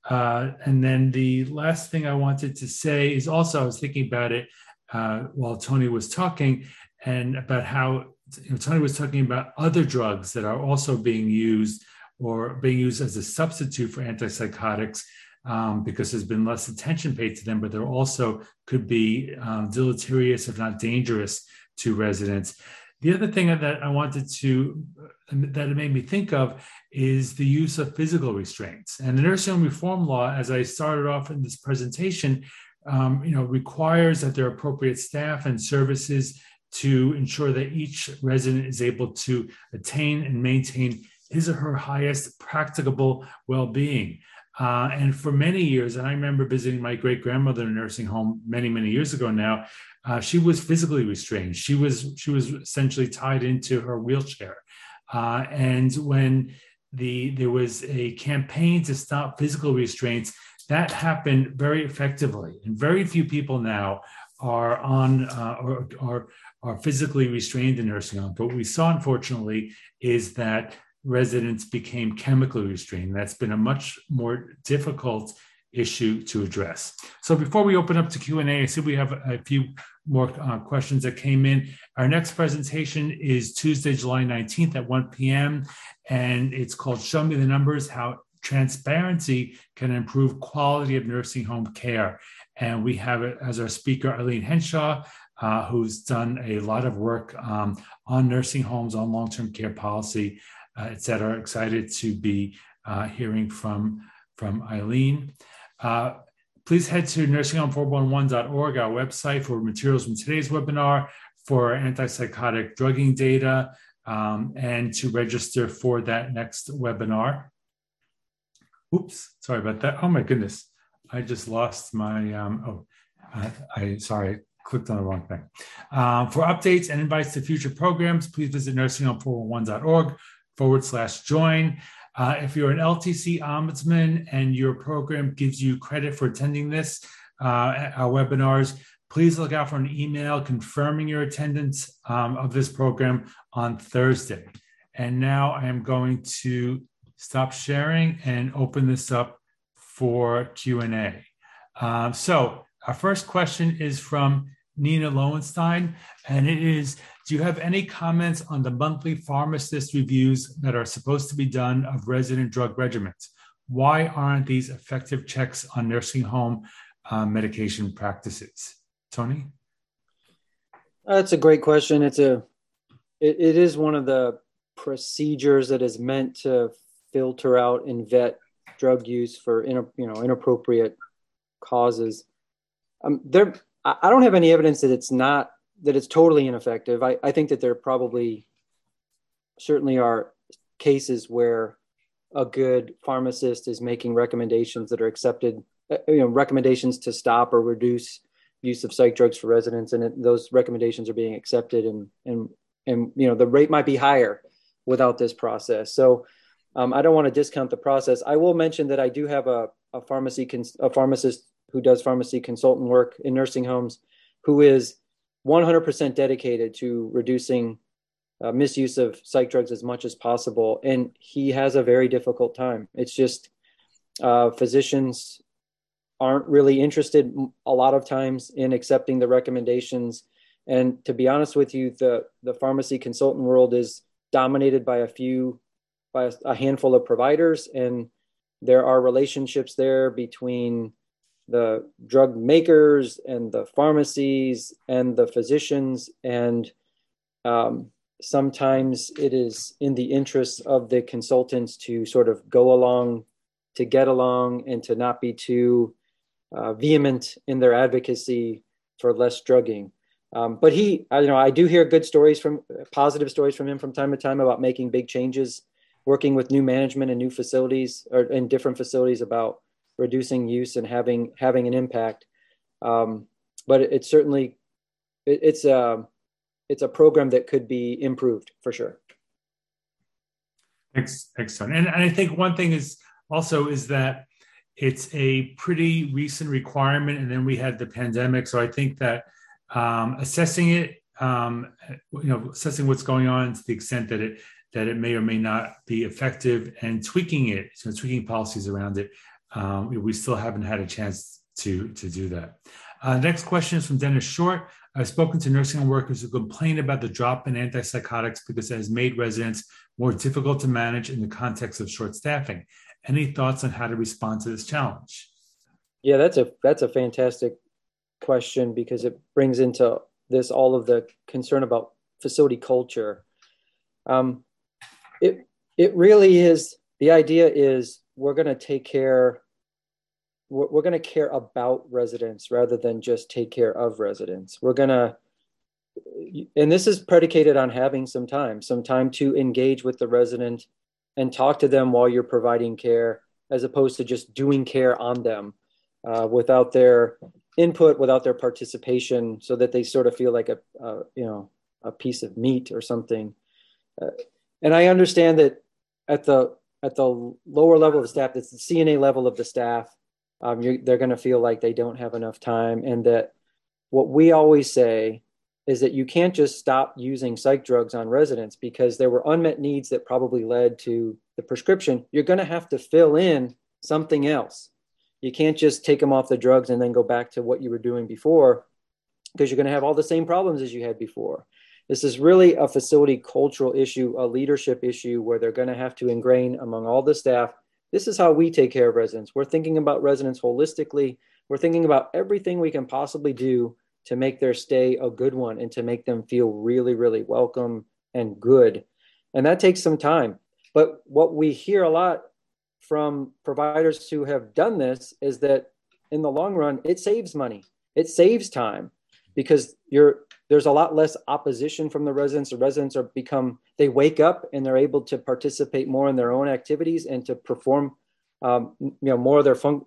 Uh, and then the last thing I wanted to say is also I was thinking about it uh, while Tony was talking and about how you know, Tony was talking about other drugs that are also being used or being used as a substitute for antipsychotics um, because there's been less attention paid to them, but they also could be um, deleterious, if not dangerous, to residents. The other thing that I wanted to, that it made me think of is the use of physical restraints. And the nursing home reform law, as I started off in this presentation, um, you know, requires that there are appropriate staff and services to ensure that each resident is able to attain and maintain his or her highest practicable well-being. Uh, and for many years, and I remember visiting my great grandmother in a nursing home many, many years ago now. Uh, she was physically restrained. She was she was essentially tied into her wheelchair. Uh, and when the there was a campaign to stop physical restraints, that happened very effectively. And very few people now are on uh, or, or are physically restrained in nursing homes. But what we saw, unfortunately, is that residents became chemically restrained. That's been a much more difficult issue to address. So before we open up to Q&A, I see we have a few more uh, questions that came in. Our next presentation is Tuesday, July 19th at 1 p.m. And it's called Show Me the Numbers, How Transparency Can Improve Quality of Nursing Home Care. And we have it as our speaker, Eileen Henshaw, uh, who's done a lot of work um, on nursing homes, on long-term care policy, uh, et cetera. Excited to be uh, hearing from, from Eileen. Uh, please head to nursinghomes411.org, our website, for materials from today's webinar, for antipsychotic drugging data, um, and to register for that next webinar. Oops, sorry about that. Oh my goodness, I just lost my, um, oh, uh, I, sorry, clicked on the wrong thing. Um, for updates and invites to future programs, please visit nursinghomes411.org forward slash join. Uh, if you're an LTC ombudsman and your program gives you credit for attending this, uh, our webinars, please look out for an email confirming your attendance um, of this program on Thursday. And now I am going to stop sharing and open this up for Q&A. Um, so our first question is from Nina Lowenstein, and it is Do you have any comments on the monthly pharmacist reviews that are supposed to be done of resident drug regimens? Why aren't these effective checks on nursing home uh, medication practices? Tony? That's a great question. It's a it, it is one of the procedures that is meant to filter out and vet drug use for you know inappropriate causes. Um, there I don't have any evidence that it's not that it's totally ineffective. I, I think that there probably certainly are cases where a good pharmacist is making recommendations that are accepted, uh, you know, recommendations to stop or reduce use of psych drugs for residents, and it, those recommendations are being accepted, and and and you know the rate might be higher without this process. So um, I don't want to discount the process. I will mention that I do have a, a pharmacy cons- a pharmacist who does pharmacy consultant work in nursing homes, who is 100% dedicated to reducing uh, misuse of psych drugs as much as possible. And he has a very difficult time. It's just uh, physicians aren't really interested a lot of times in accepting the recommendations. And to be honest with you, the, the pharmacy consultant world is dominated by a few, by a, a handful of providers. And there are relationships there between the drug makers and the pharmacies and the physicians. And um, sometimes it is in the interest of the consultants to sort of go along to get along and to not be too uh, vehement in their advocacy for less drugging. Um, but he I, you know i do hear good stories from positive stories from him from time to time about making big changes working with new management and new facilities or in different facilities about reducing use and having having an impact. Um, but it, it's certainly it, it's a it's a program that could be improved for sure. Excellent. And, and I think one thing is also is that it's a pretty recent requirement, and then we had the pandemic. So I think that um, assessing it, um, you know, assessing what's going on to the extent that it that it may or may not be effective, and tweaking it, so tweaking policies around it, um, we still haven't had a chance to, to do that. Uh, next question is from Dennis Short. I've spoken to nursing home workers who complain about the drop in antipsychotics because it has made residents more difficult to manage in the context of short staffing. Any thoughts on how to respond to this challenge? Yeah, that's a that's a fantastic question because it brings into this all of the concern about facility culture. Um, it it really is the idea is we're going to take care we're, we're going to care about residents rather than just take care of residents we're going to and this is predicated on having some time some time to engage with the resident and talk to them while you're providing care as opposed to just doing care on them uh, without their input, without their participation, so that they sort of feel like a, a you know a piece of meat or something. Uh, and I understand that at the at the lower level of the staff, it's the CNA level of the staff. Um, they're going to feel like they don't have enough time, and that what we always say is that you can't just stop using psych drugs on residents because there were unmet needs that probably led to the prescription. You're going to have to fill in something else. You can't just take them off the drugs and then go back to what you were doing before because you're going to have all the same problems as you had before. This is really a facility cultural issue, a leadership issue where they're going to have to ingrain among all the staff. This is how we take care of residents. We're thinking about residents holistically. We're thinking about everything we can possibly do to make their stay a good one and to make them feel really, really welcome and good. And that takes some time. But what we hear a lot from providers who have done this is that in the long run, it saves money, it saves time because you're there's a lot less opposition from the residents. The residents are become they wake up and they're able to participate more in their own activities and to perform, um, you know, more of their fun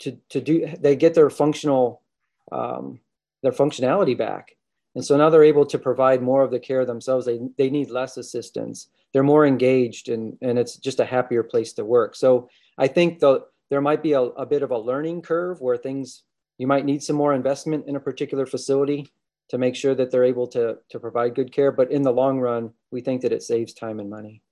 to to do. They get their functional um, their functionality back, and so now they're able to provide more of the care themselves. They they need less assistance. They're more engaged, and and it's just a happier place to work. So I think the there might be a, a bit of a learning curve where things you might need some more investment in a particular facility to make sure that they're able to, to provide good care. But in the long run, we think that it saves time and money.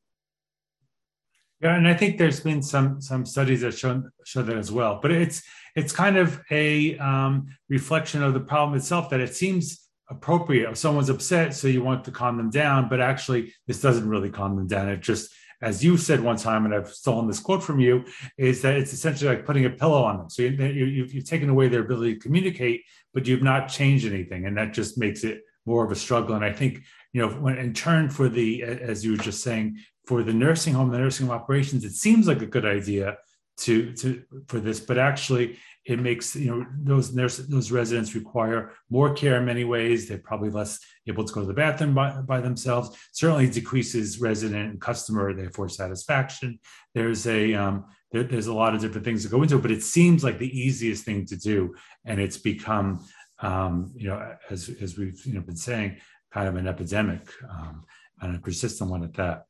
Yeah, and I think there's been some some studies that show show that as well. But it's it's kind of a um, reflection of the problem itself that it seems appropriate. If someone's upset, so you want to calm them down, but actually this doesn't really calm them down. It just as you said one time, and I've stolen this quote from you, is that it's essentially like putting a pillow on them. So you, you, you've taken away their ability to communicate, but you've not changed anything, and that just makes it more of a struggle. And I think you know, when in turn for the, as you were just saying, for the nursing home, the nursing home operations, it seems like a good idea to to for this, but actually it makes you know those nurses those residents require more care in many ways. They're probably less able to go to the bathroom by, by themselves. Certainly decreases resident and customer therefore satisfaction. There's a um, there, there's a lot of different things that go into it but it seems like the easiest thing to do. And it's become um, you know as, as we've you know been saying kind of an epidemic um, and a persistent one at that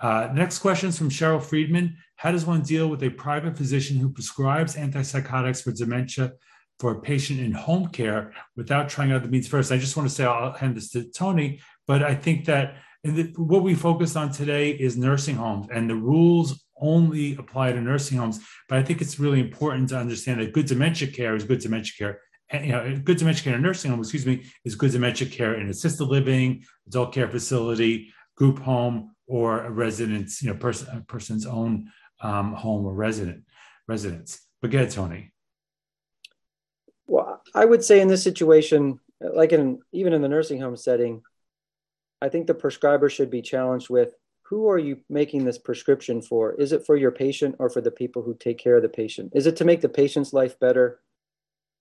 uh, next question is from Cheryl Friedman. How does one deal with a private physician who prescribes antipsychotics for dementia for a patient in home care without trying out the means first? I just want to say I'll hand this to Tony, but I think that the, what we focus on today is nursing homes, and the rules only apply to nursing homes. But I think it's really important to understand that good dementia care is good dementia care. And, you know, good dementia care in a nursing home, excuse me, is good dementia care in assisted living, adult care facility, group home, or a resident's, you know, person, a person's own um, home or resident residence. But get it, Tony. Well, I would say in this situation, like in even in the nursing home setting, I think the prescriber should be challenged with who are you making this prescription for? Is it for your patient or for the people who take care of the patient? Is it to make the patient's life better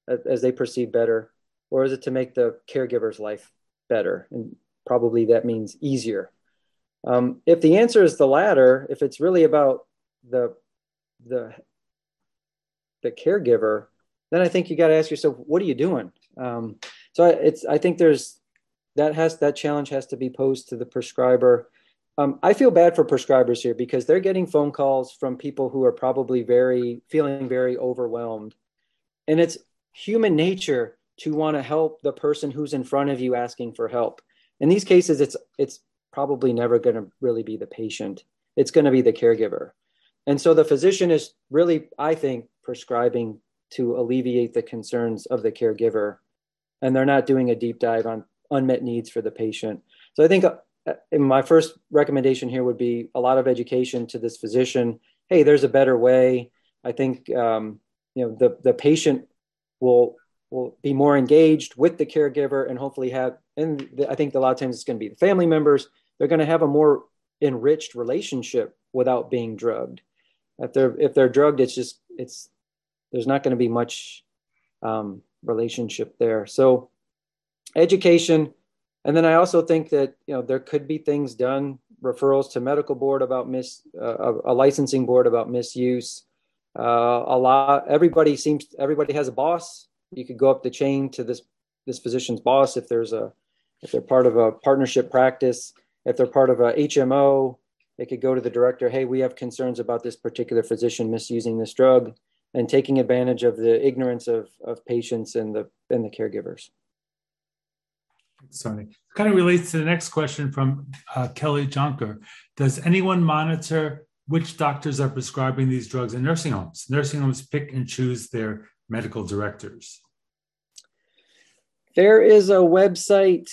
as they perceive better? Or is it to make the caregiver's life better? And probably that means easier. Um, if the answer is the latter, if it's really about the the the caregiver, then I think you got to ask yourself, what are you doing? Um, so it's I think there's that has that challenge has to be posed to the prescriber. Um, I feel bad for prescribers here because they're getting phone calls from people who are probably very feeling very overwhelmed, and it's human nature to want to help the person who's in front of you asking for help. In these cases, it's it's probably never going to really be the patient. It's going to be the caregiver. And so the physician is really, I think, prescribing to alleviate the concerns of the caregiver. And they're not doing a deep dive on unmet needs for the patient. So I think uh, my first recommendation here would be a lot of education to this physician. Hey, there's a better way. I think um, you know the the patient will will be more engaged with the caregiver and hopefully have and i think a lot of times it's going to be the family members they're going to have a more enriched relationship without being drugged if they're if they're drugged it's just it's there's not going to be much um, relationship there so education and then i also think that you know there could be things done referrals to medical board about mis uh, a licensing board about misuse Uh, a lot. Everybody seems. Everybody has a boss. You could go up the chain to this this physician's boss if there's a if they're part of a partnership practice. If they're part of a HMO, they could go to the director. Hey, we have concerns about this particular physician misusing this drug and taking advantage of the ignorance of of patients and the and the caregivers. Sorry. Kind of relates to the next question from uh, Kelly Jonker. Does anyone monitor which doctors are prescribing these drugs in nursing homes? Nursing homes pick and choose their medical directors. There is a website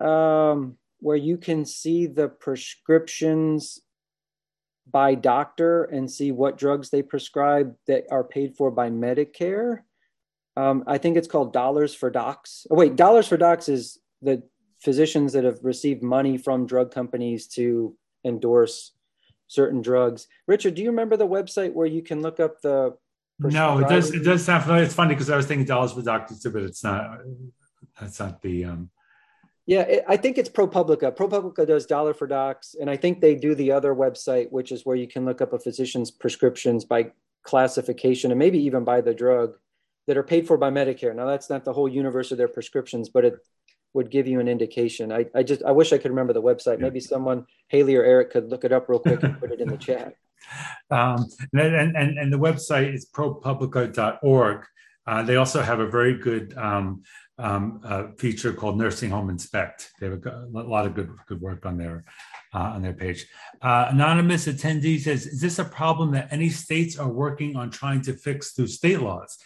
um, where you can see the prescriptions by doctor and see what drugs they prescribe that are paid for by Medicare. Um, I think it's called Dollars for Docs. Oh, wait, Dollars for Docs is the physicians that have received money from drug companies to endorse certain drugs. Richard, do you remember the website where you can look up the? No, it does. It does sound familiar. It's funny because I was thinking dollars for doctors too, but it's not. That's not the. Um... Yeah, it, I think it's ProPublica. ProPublica does dollar for docs, and I think they do the other website, which is where you can look up a physician's prescriptions by classification and maybe even by the drug that are paid for by Medicare. Now, that's not the whole universe of their prescriptions, but it would give you an indication. I, I just I wish I could remember the website. Maybe someone Haley or Eric could look it up real quick and put it in the chat. Um, and, and, and the website is propublica.org. Uh, they also have a very good um, um, uh, feature called Nursing Home Inspect. They have a, a lot of good good work on their uh, on their page. Uh, anonymous attendee says, "Is this a problem that any states are working on trying to fix through state laws?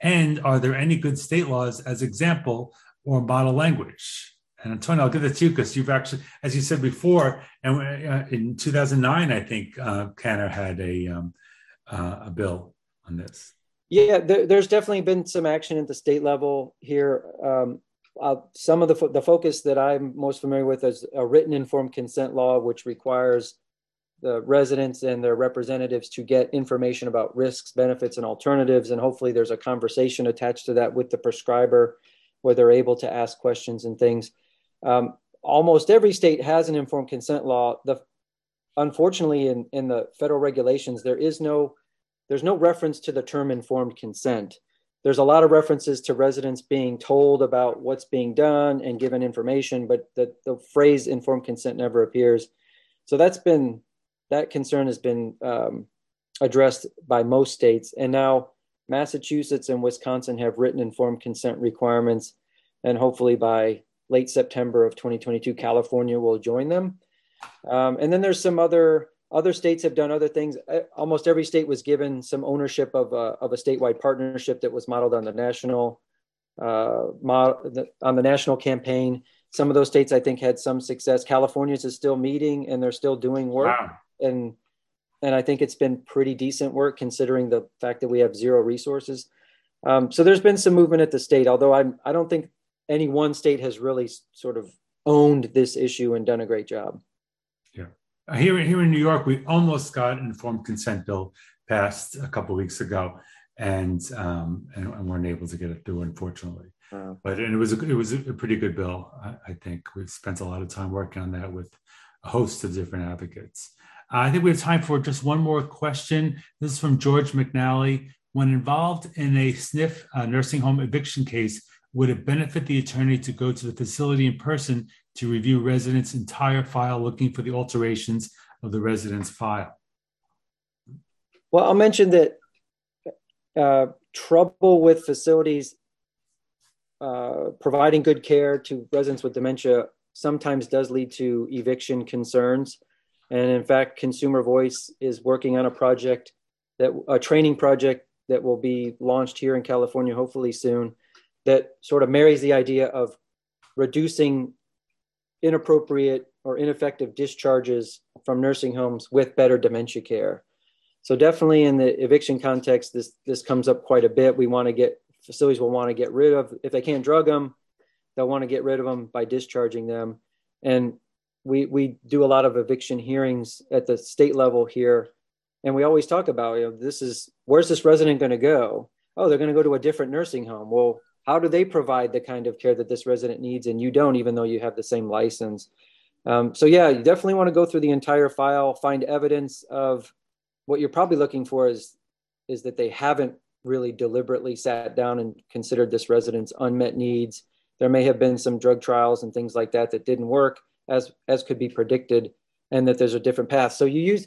And are there any good state laws, as example, or model language. And Antonio, I'll give it to you because you've actually, as you said before, and uh, in 2009, I think CANHR had a um, a bill on this. Yeah, there, there's definitely been some action at the state level here. Um, uh, some of the fo- the focus that I'm most familiar with is a written informed consent law, which requires the residents and their representatives to get information about risks, benefits, and alternatives. And hopefully, there's a conversation attached to that with the prescriber where they're able to ask questions and things. Um, almost every state has an informed consent law. The unfortunately, in, in the federal regulations, there is no there's no reference to the term informed consent. There's a lot of references to residents being told about what's being done and given information, but the, the phrase informed consent never appears. So that's been that concern has been um, addressed by most states, and now Massachusetts and Wisconsin have written informed consent requirements, and hopefully by late September of 2022, California will join them. Um, and then there's some other other states have done other things. Uh, almost every state was given some ownership of a, of a statewide partnership that was modeled on the national uh, mod, on the national campaign. Some of those states, I think, had some success. California's is still meeting and they're still doing work. Wow. And and I think it's been pretty decent work considering the fact that we have zero resources. Um, so there's been some movement at the state, although I'm, I don't think any one state has really sort of owned this issue and done a great job. Uh, here here in New York, we almost got an informed consent bill passed a couple weeks ago, and, um, and, and weren't able to get it through, unfortunately. Uh, but it was a, it was a pretty good bill. I, I think we've spent a lot of time working on that with a host of different advocates. I think we have time for just one more question. This is from George McNally. When involved in a SNF uh, nursing home eviction case, would it benefit the attorney to go to the facility in person to review residents' entire file, looking for the alterations of the resident's file? Well, I'll mention that uh, trouble with facilities uh, providing good care to residents with dementia sometimes does lead to eviction concerns. And in fact, Consumer Voice is working on a project that a training project that will be launched here in California, hopefully soon, that sort of marries the idea of reducing inappropriate or ineffective discharges from nursing homes with better dementia care. So definitely in the eviction context, this this comes up quite a bit. We want to get facilities will want to get rid of if they can't drug them, they'll want to get rid of them by discharging them. And we we do a lot of eviction hearings at the state level here, and we always talk about you know this is where's this resident going to go? Oh, they're going to go to a different nursing home. Well, how do they provide the kind of care that this resident needs, and you don't, even though you have the same license? Um, so yeah, you definitely want to go through the entire file, find evidence of what you're probably looking for is is that they haven't really deliberately sat down and considered this resident's unmet needs. There may have been some drug trials and things like that that didn't work as as could be predicted, and that there's a different path. So you use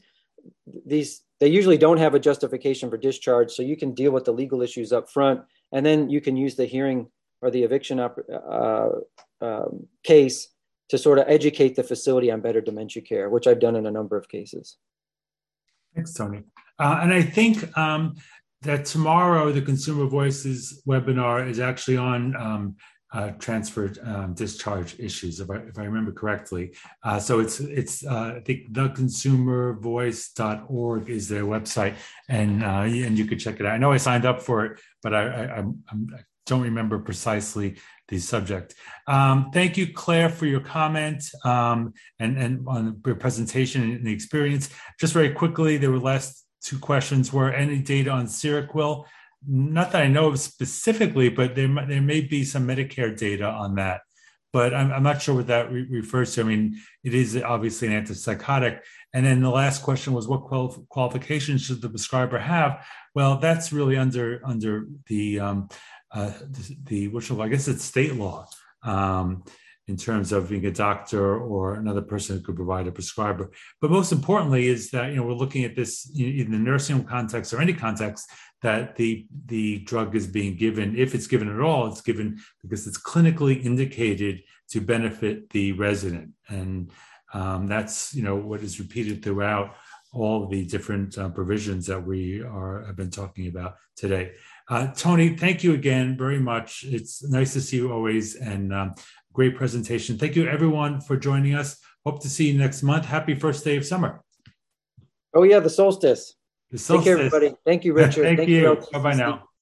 these. They usually don't have a justification for discharge, so you can deal with the legal issues up front, and then you can use the hearing or the eviction uh, um, case to sort of educate the facility on better dementia care, which I've done in a number of cases. Thanks, Tony. Uh, and I think um, that tomorrow the Consumer Voice's webinar is actually on um, uh, transfer um, discharge issues, if I, if I remember correctly. Uh, so it's it's uh, I think theconsumervoice.org is their website, and uh, and you could check it out. I know I signed up for it, but I, I, I'm, I'm don't remember precisely the subject. Um, thank you, Claire, for your comment um, and, and on your presentation and the experience. Just very quickly, there were last two questions. Were any data on Seroquel? Not that I know of specifically, but there, there may be some Medicare data on that. But I'm, I'm not sure what that re- refers to. I mean, it is obviously an antipsychotic. And then the last question was, what qual- qualifications should the prescriber have? Well, that's really under under the um, uh, the, the which I guess it's state law um, in terms of being a doctor or another person who could provide a prescriber. But most importantly is that you know we're looking at this in the nursing context or any context that the the drug is being given, if it's given at all, it's given because it's clinically indicated to benefit the resident, and um, that's you know what is repeated throughout all the different uh, provisions that we are have been talking about today. Uh, Tony, thank you again very much. It's nice to see you always and um, great presentation. Thank you everyone for joining us. Hope to see you next month. Happy first day of summer. Oh yeah, the solstice. The solstice. Take care, everybody. Thank you, Richard. thank, thank, you. you. Bye bye now.